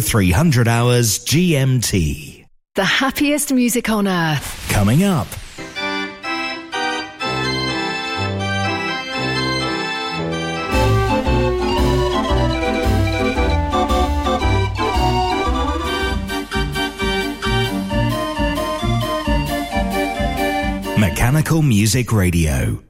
It's 0300 hours GMT. The happiest music on earth. Coming up. Mechanical Music Radio.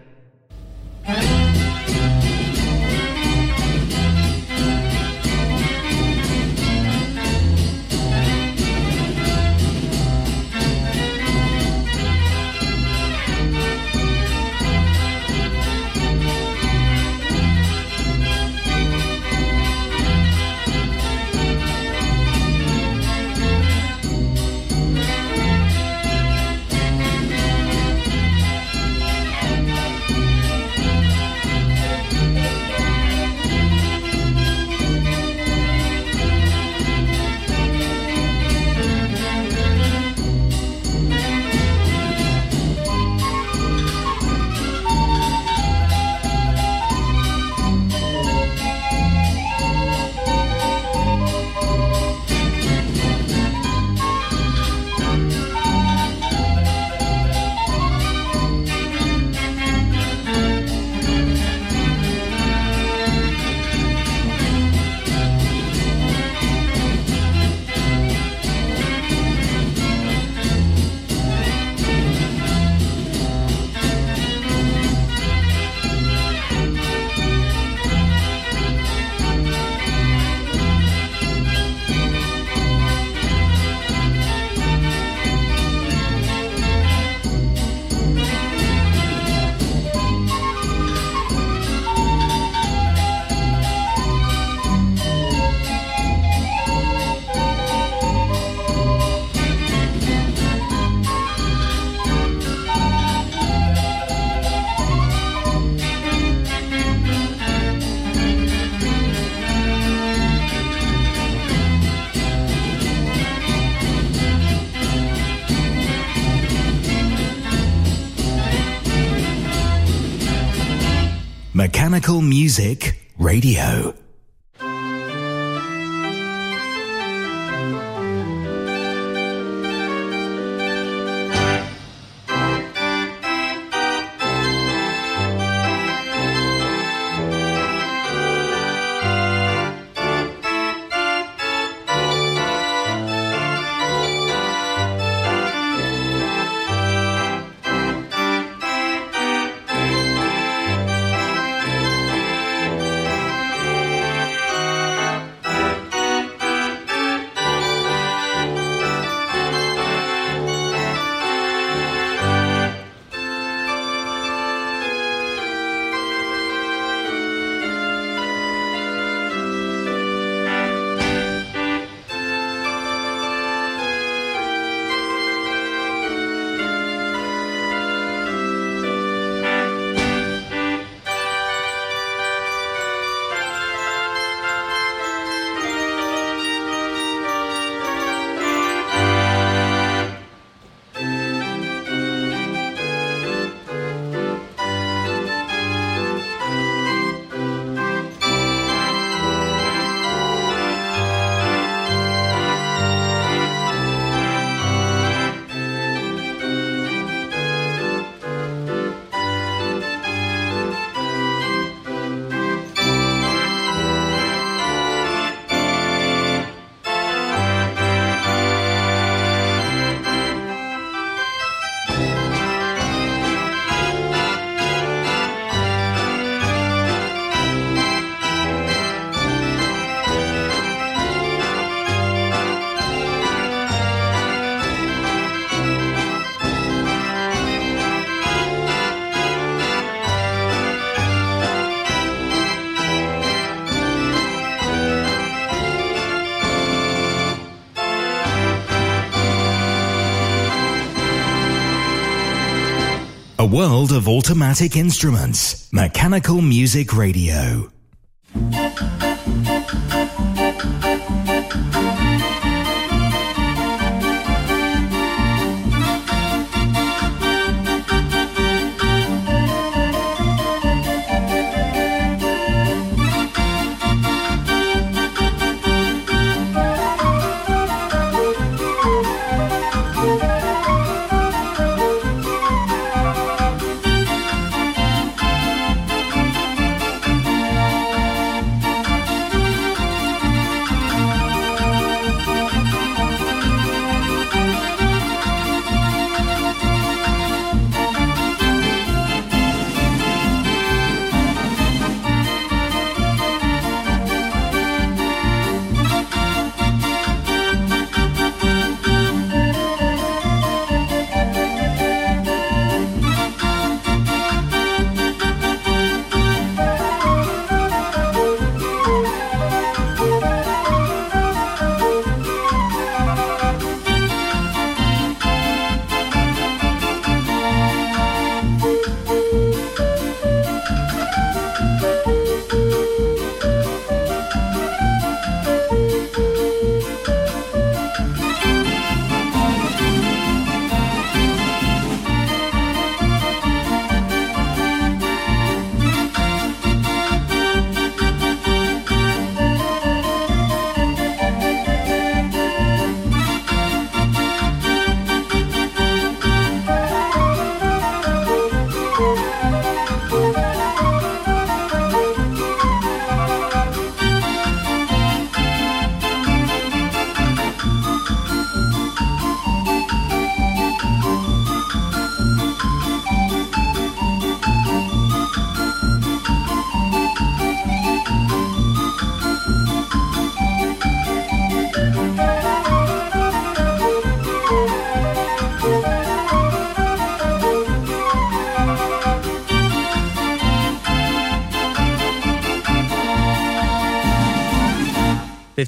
Music Radio. World of automatic instruments. Mechanical Music Radio.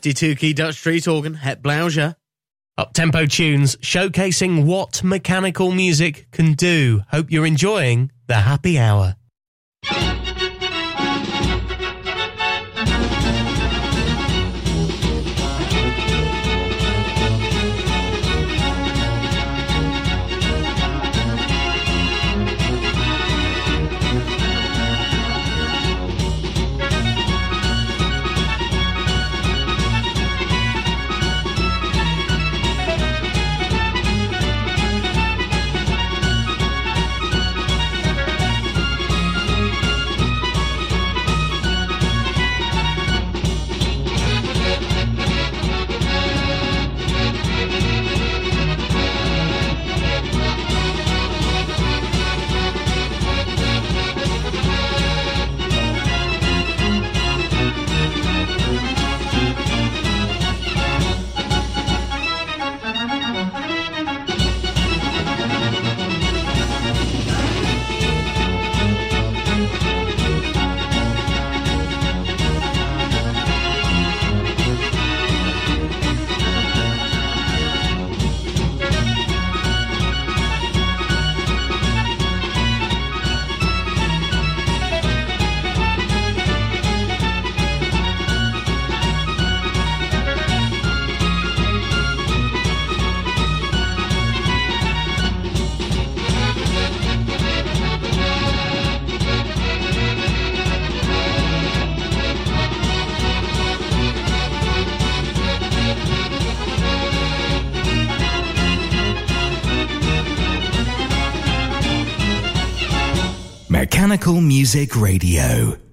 Fifty-two key Dutch street organ, Het Blauja. Up-tempo tunes showcasing what mechanical music can do. Hope you're enjoying the happy hour. Music Radio.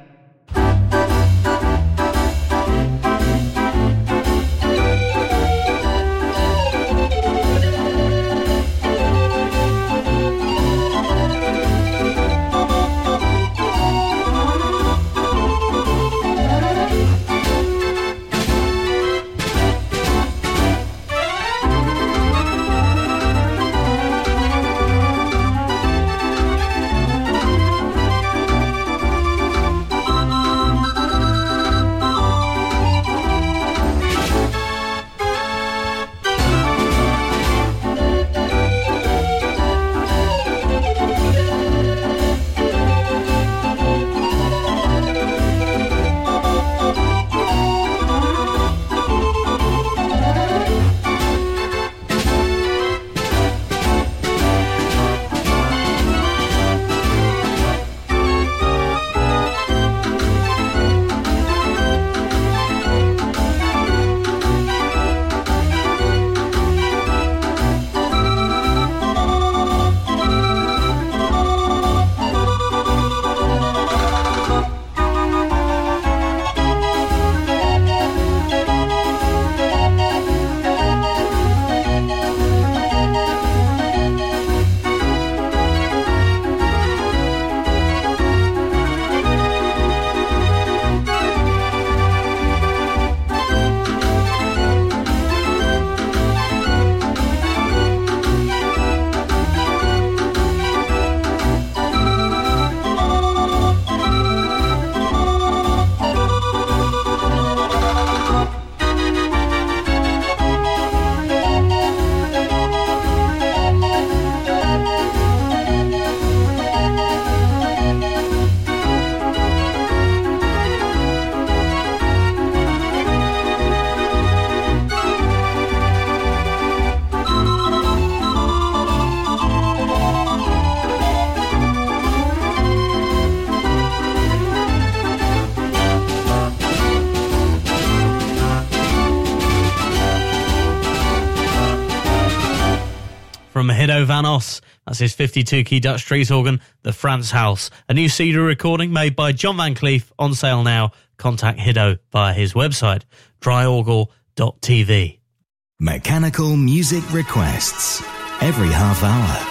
His 52 key Dutch street organ, the Frans House. A new cedar recording made by John Van Cleef on sale now. Contact Hiddo via his website, draaiorgel.tv. Mechanical music requests every half hour.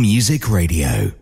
Music Radio.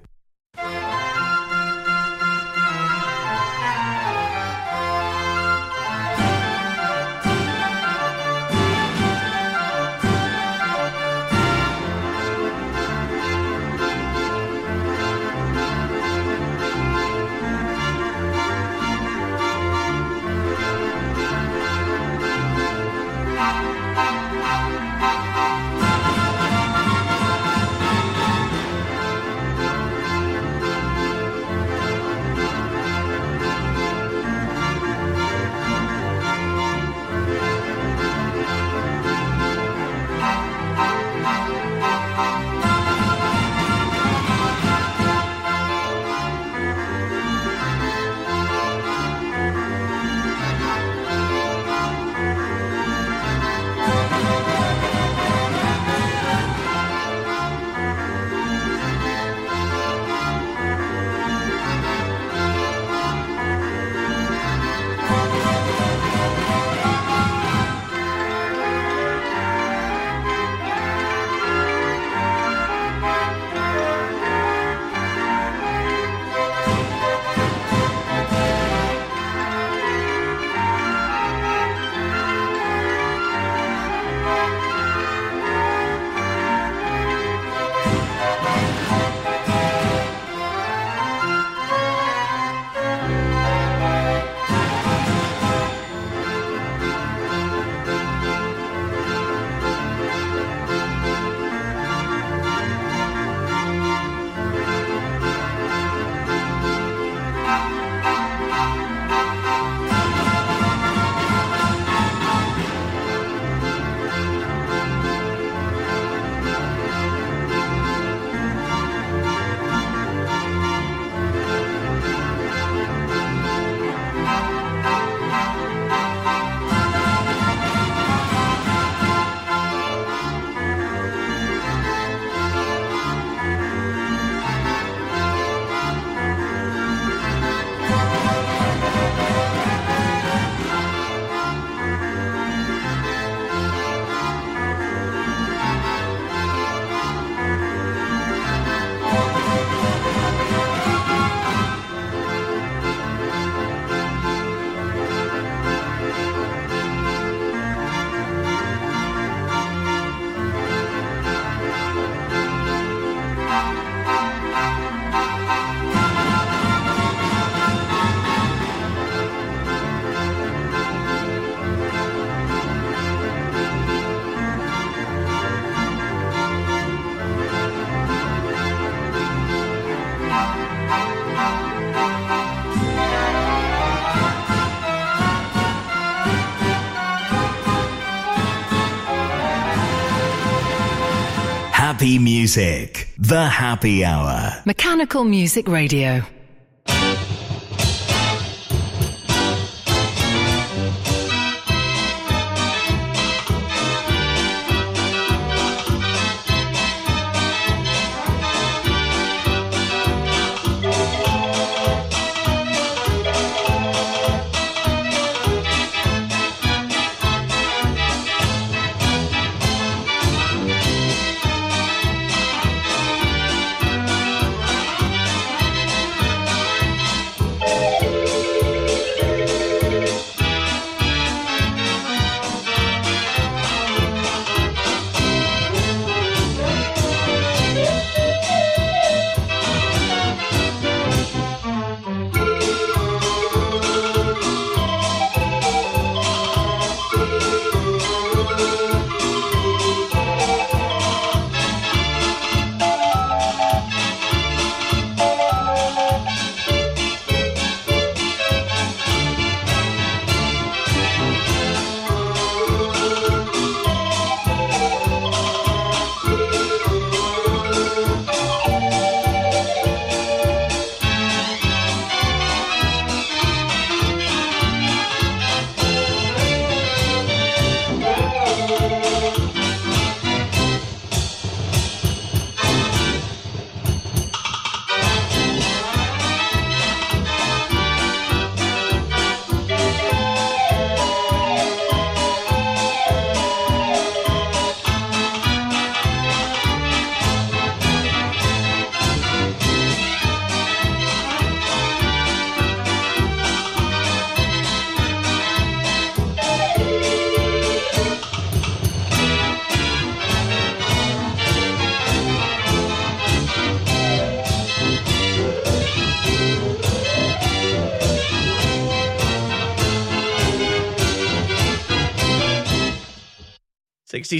Music. The Happy Hour. Mechanical Music Radio.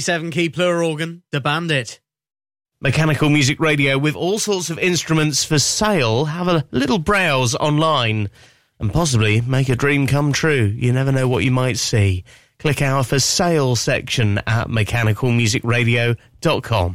67 key plural organ, the Bandit. Mechanical Music Radio with all sorts of instruments for sale. Have a little browse online and possibly make a dream come true. You never know what you might see. Click our for sale section at mechanicalmusicradio.com.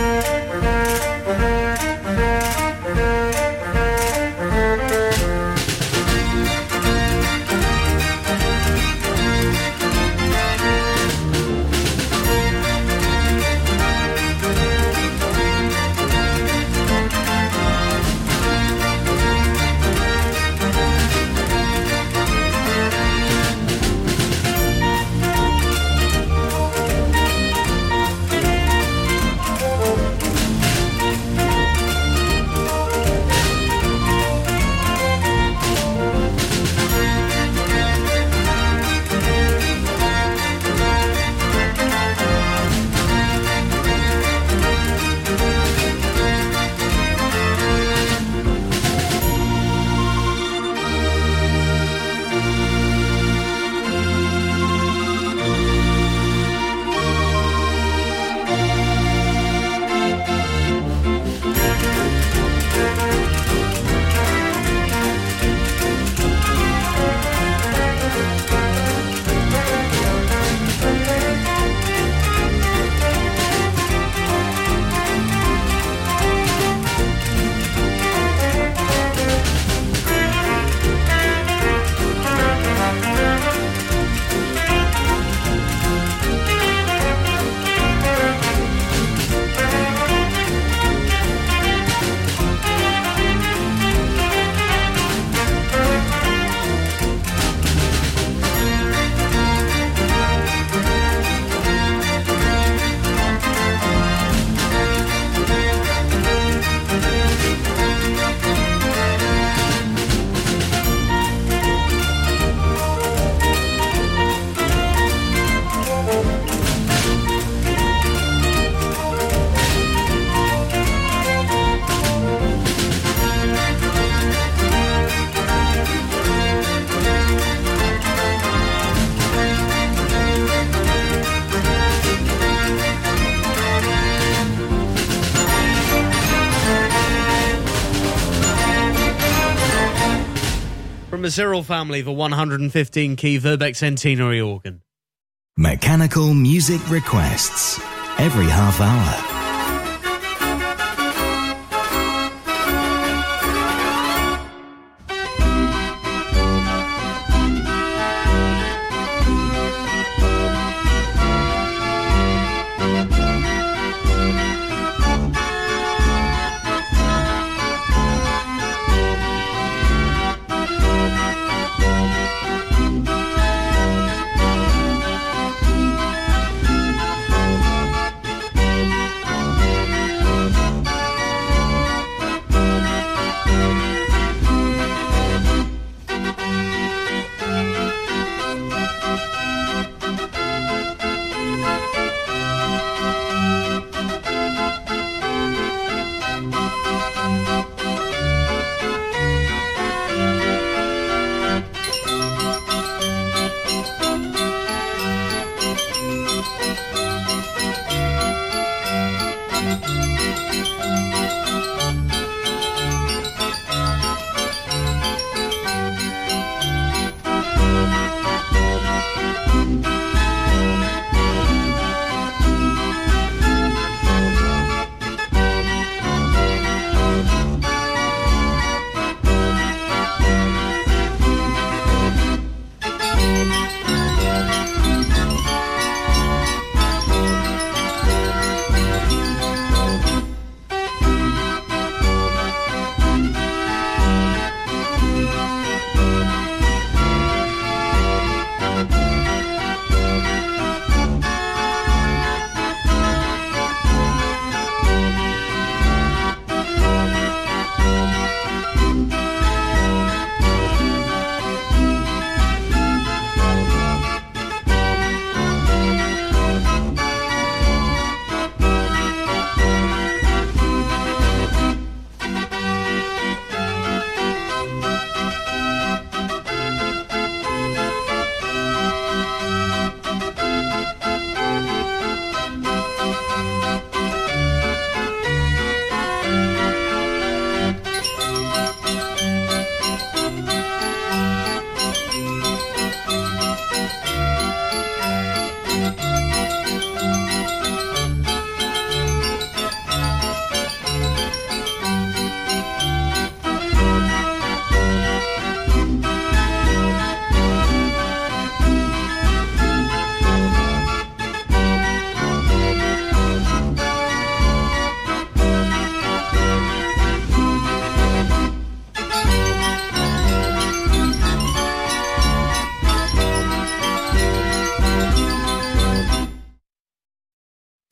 Cyril family, the 115 key Verbeeck centenary organ. Mechanical music requests every half hour.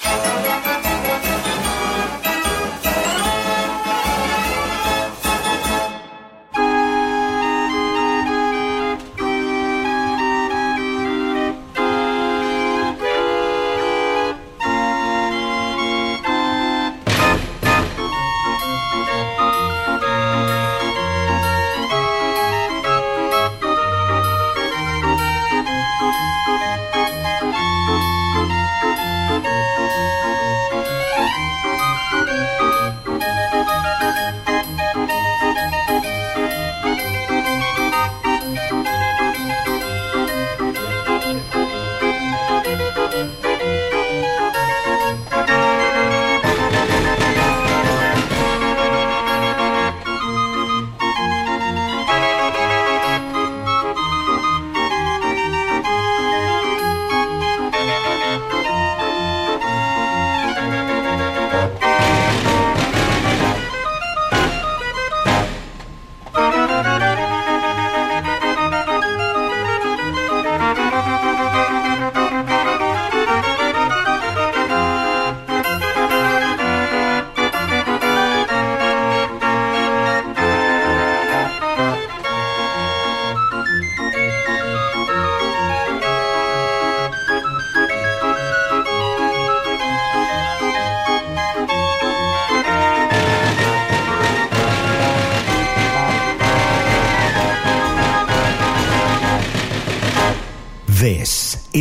This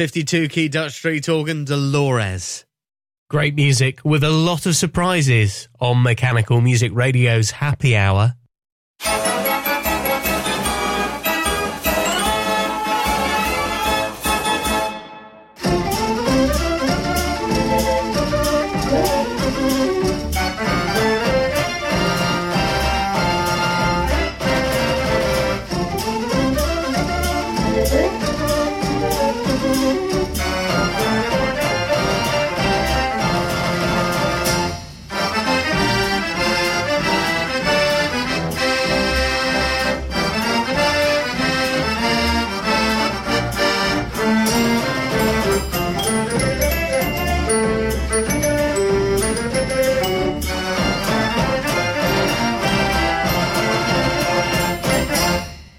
52 key Dutch Street organ Dolores. Great music with a lot of surprises on Mechanical Music Radio's Happy Hour.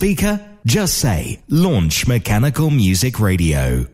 speaker? Just say, Launch Mechanical Music Radio.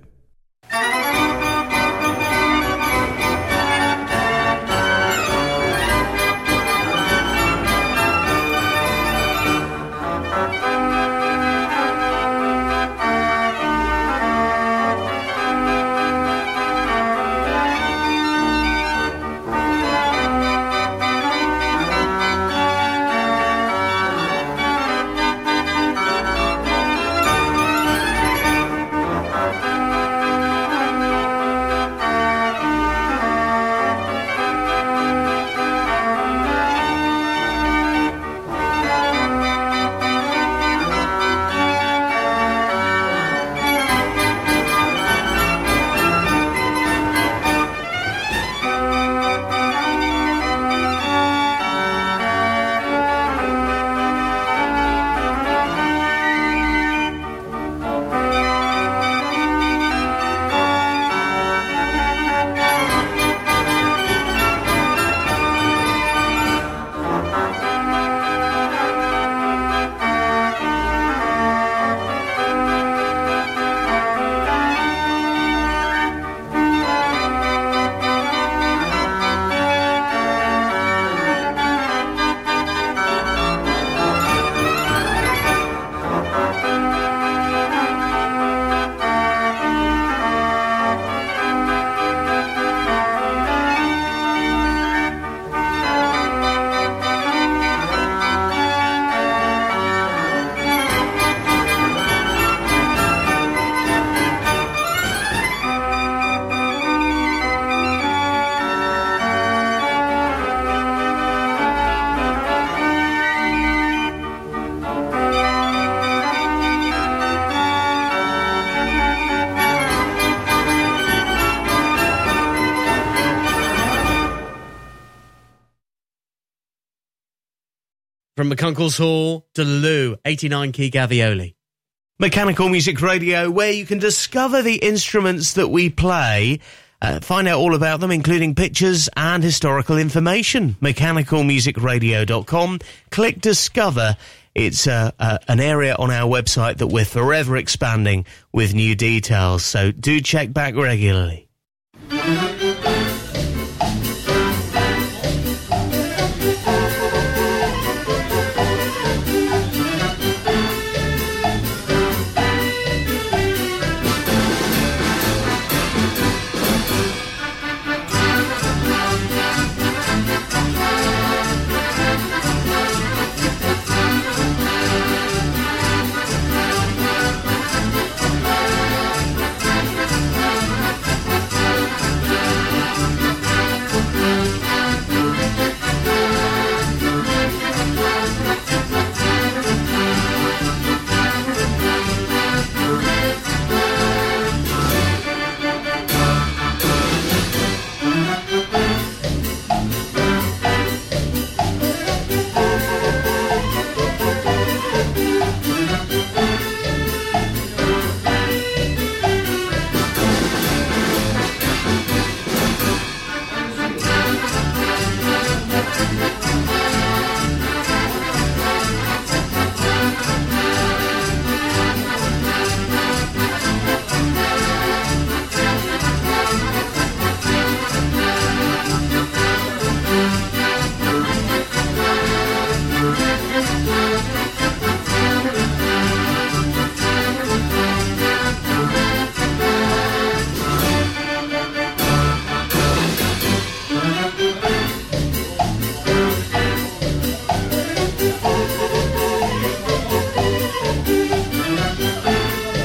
McCunkle's Hall Lou, 89 key Gavioli. Mechanical Music Radio, where you can discover the instruments that we play, uh, find out all about them, including pictures and historical information. MechanicalMusicRadio.com. Click Discover. It's uh, uh, an area on our website that we're forever expanding with new details, so do check back regularly.